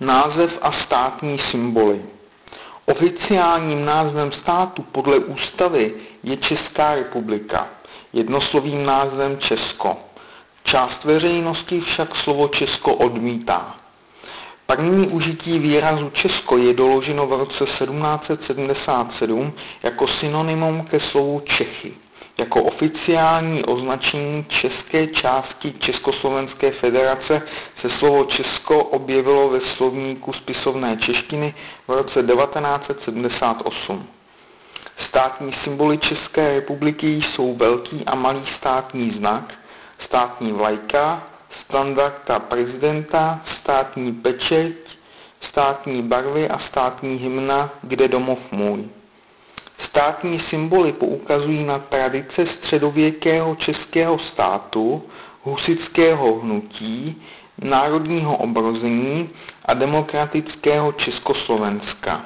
Název a státní symboly Oficiálním názvem státu podle ústavy je Česká republika, jednoslovým názvem Česko. Část veřejnosti však slovo Česko odmítá. První užití výrazu Česko je doloženo v roce 1777 jako synonymum ke slovu Čechy jako oficiální označení české části Československé federace se slovo Česko objevilo ve slovníku spisovné češtiny v roce 1978. Státní symboly České republiky jsou velký a malý státní znak, státní vlajka, standarda prezidenta, státní pečeť, státní barvy a státní hymna Kde domov můj. Státní symboly poukazují na tradice středověkého českého státu, husického hnutí, národního obrození a demokratického Československa.